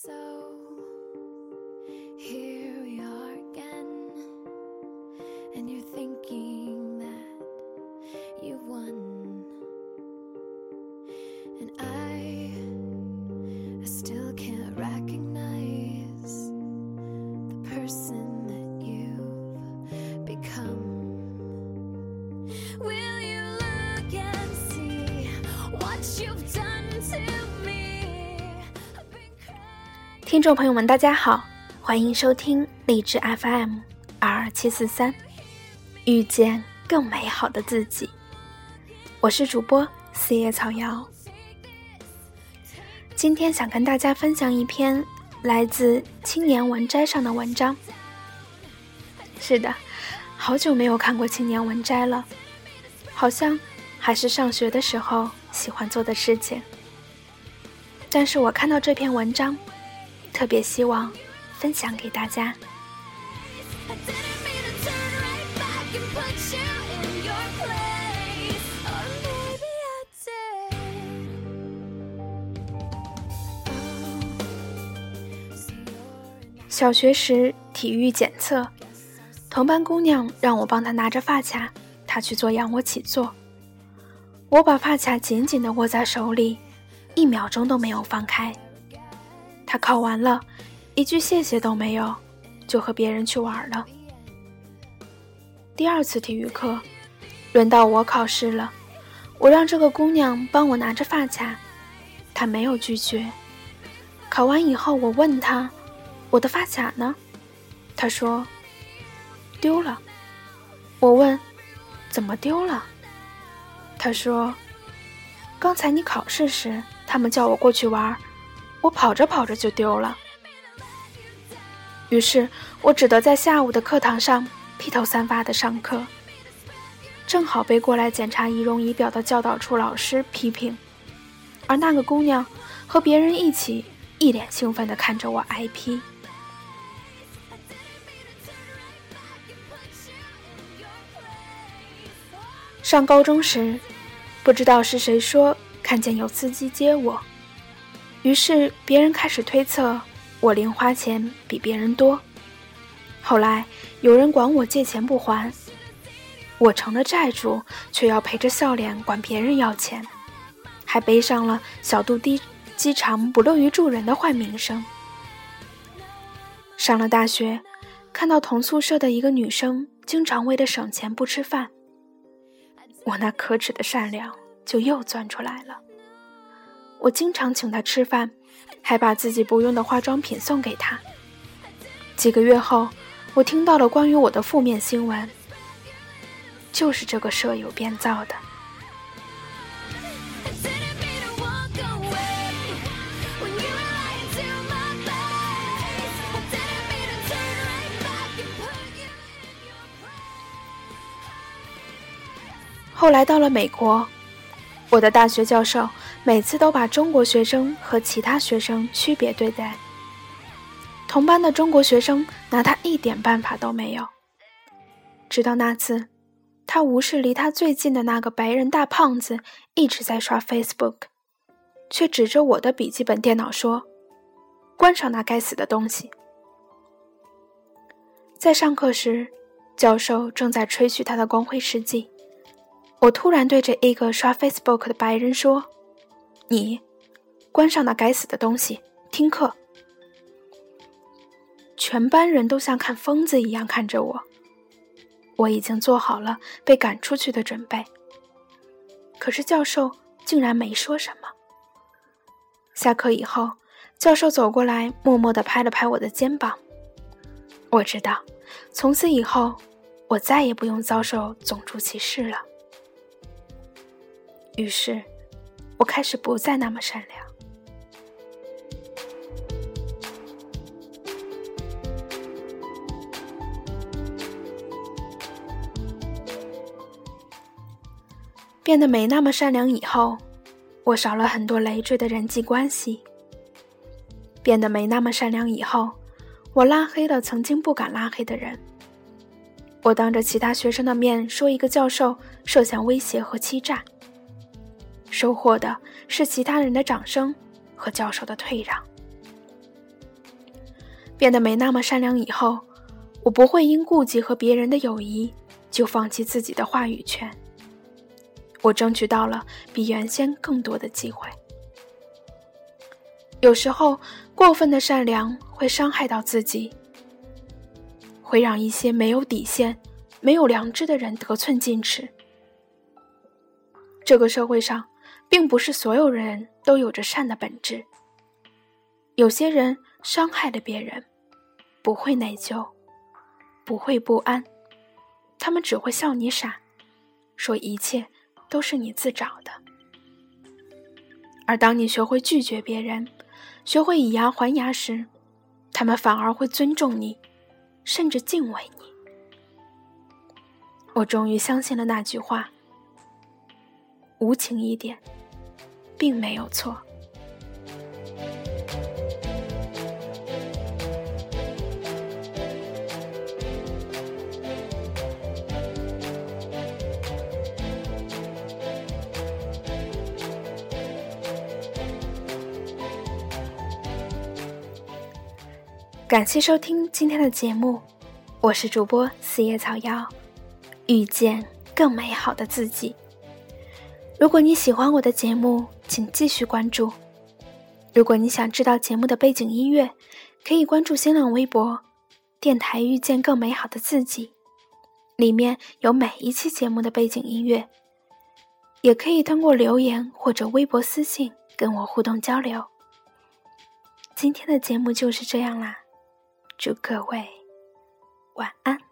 So here we are again, and you're thinking that you've won, and I, I still can't recognize the person that you've become. Will you look and see what you've done to 听众朋友们，大家好，欢迎收听荔枝 FM 二二七四三，遇见更美好的自己。我是主播四叶草瑶，今天想跟大家分享一篇来自青年文摘上的文章。是的，好久没有看过青年文摘了，好像还是上学的时候喜欢做的事情。但是我看到这篇文章，特别希望分享给大家。小学时，体育检测，同班姑娘让我帮她拿着发卡，她去做仰卧起坐，我把发卡紧紧的握在手里，一秒钟都没有放开。她考完了，一句谢谢都没有，就和别人去玩了。第二次体育课，轮到我考试了，我让这个姑娘帮我拿着发卡，她没有拒绝。考完以后，我问她。我的发卡呢？她说丢了。我问怎么丢了？她说刚才你考试时，他们叫我过去玩，我跑着跑着就丢了。于是我只得在下午的课堂上披头散发的上课，正好被过来检查仪容仪表的教导处老师批评，而那个姑娘和别人一起一脸兴奋地看着我挨批。上高中时，不知道是谁说看见有司机接我，于是别人开始推测我零花钱比别人多。后来有人管我借钱不还，我成了债主，却要陪着笑脸管别人要钱，还背上了小肚低鸡肠、不乐于助人的坏名声。上了大学，看到同宿舍的一个女生经常为了省钱不吃饭。我那可耻的善良就又钻出来了。我经常请她吃饭，还把自己不用的化妆品送给她。几个月后，我听到了关于我的负面新闻，就是这个舍友编造的。后来到了美国，我的大学教授每次都把中国学生和其他学生区别对待。同班的中国学生拿他一点办法都没有。直到那次，他无视离他最近的那个白人大胖子一直在刷 Facebook，却指着我的笔记本电脑说：“关上那该死的东西。”在上课时，教授正在吹嘘他的光辉事迹。我突然对着一个刷 Facebook 的白人说：“你，关上那该死的东西，听课。”全班人都像看疯子一样看着我。我已经做好了被赶出去的准备，可是教授竟然没说什么。下课以后，教授走过来，默默地拍了拍我的肩膀。我知道，从此以后，我再也不用遭受种族歧视了。于是，我开始不再那么善良。变得没那么善良以后，我少了很多累赘的人际关系。变得没那么善良以后，我拉黑了曾经不敢拉黑的人。我当着其他学生的面说一个教授涉嫌威胁和欺诈，收获的是其他人的掌声和教授的退让。变得没那么善良以后，我不会因顾及和别人的友谊就放弃自己的话语权。我争取到了比原先更多的机会。有时候，过分的善良会伤害到自己，会让一些没有底线、没有良知的人得寸进尺。这个社会上，并不是所有人都有着善的本质。有些人伤害了别人，不会内疚，不会不安，他们只会笑你傻，说一切都是你自找的。而当你学会拒绝别人，学会以牙还牙时，他们反而会尊重你，甚至敬畏你。我终于相信了那句话：无情一点，并没有错。感谢收听今天的节目，我是主播四叶草妖，遇见更美好的自己。如果你喜欢我的节目，请继续关注。如果你想知道节目的背景音乐，可以关注新浪微博“电台遇见更美好的自己”，里面有每一期节目的背景音乐。也可以通过留言或者微博私信跟我互动交流。今天的节目就是这样啦。祝各位晚安。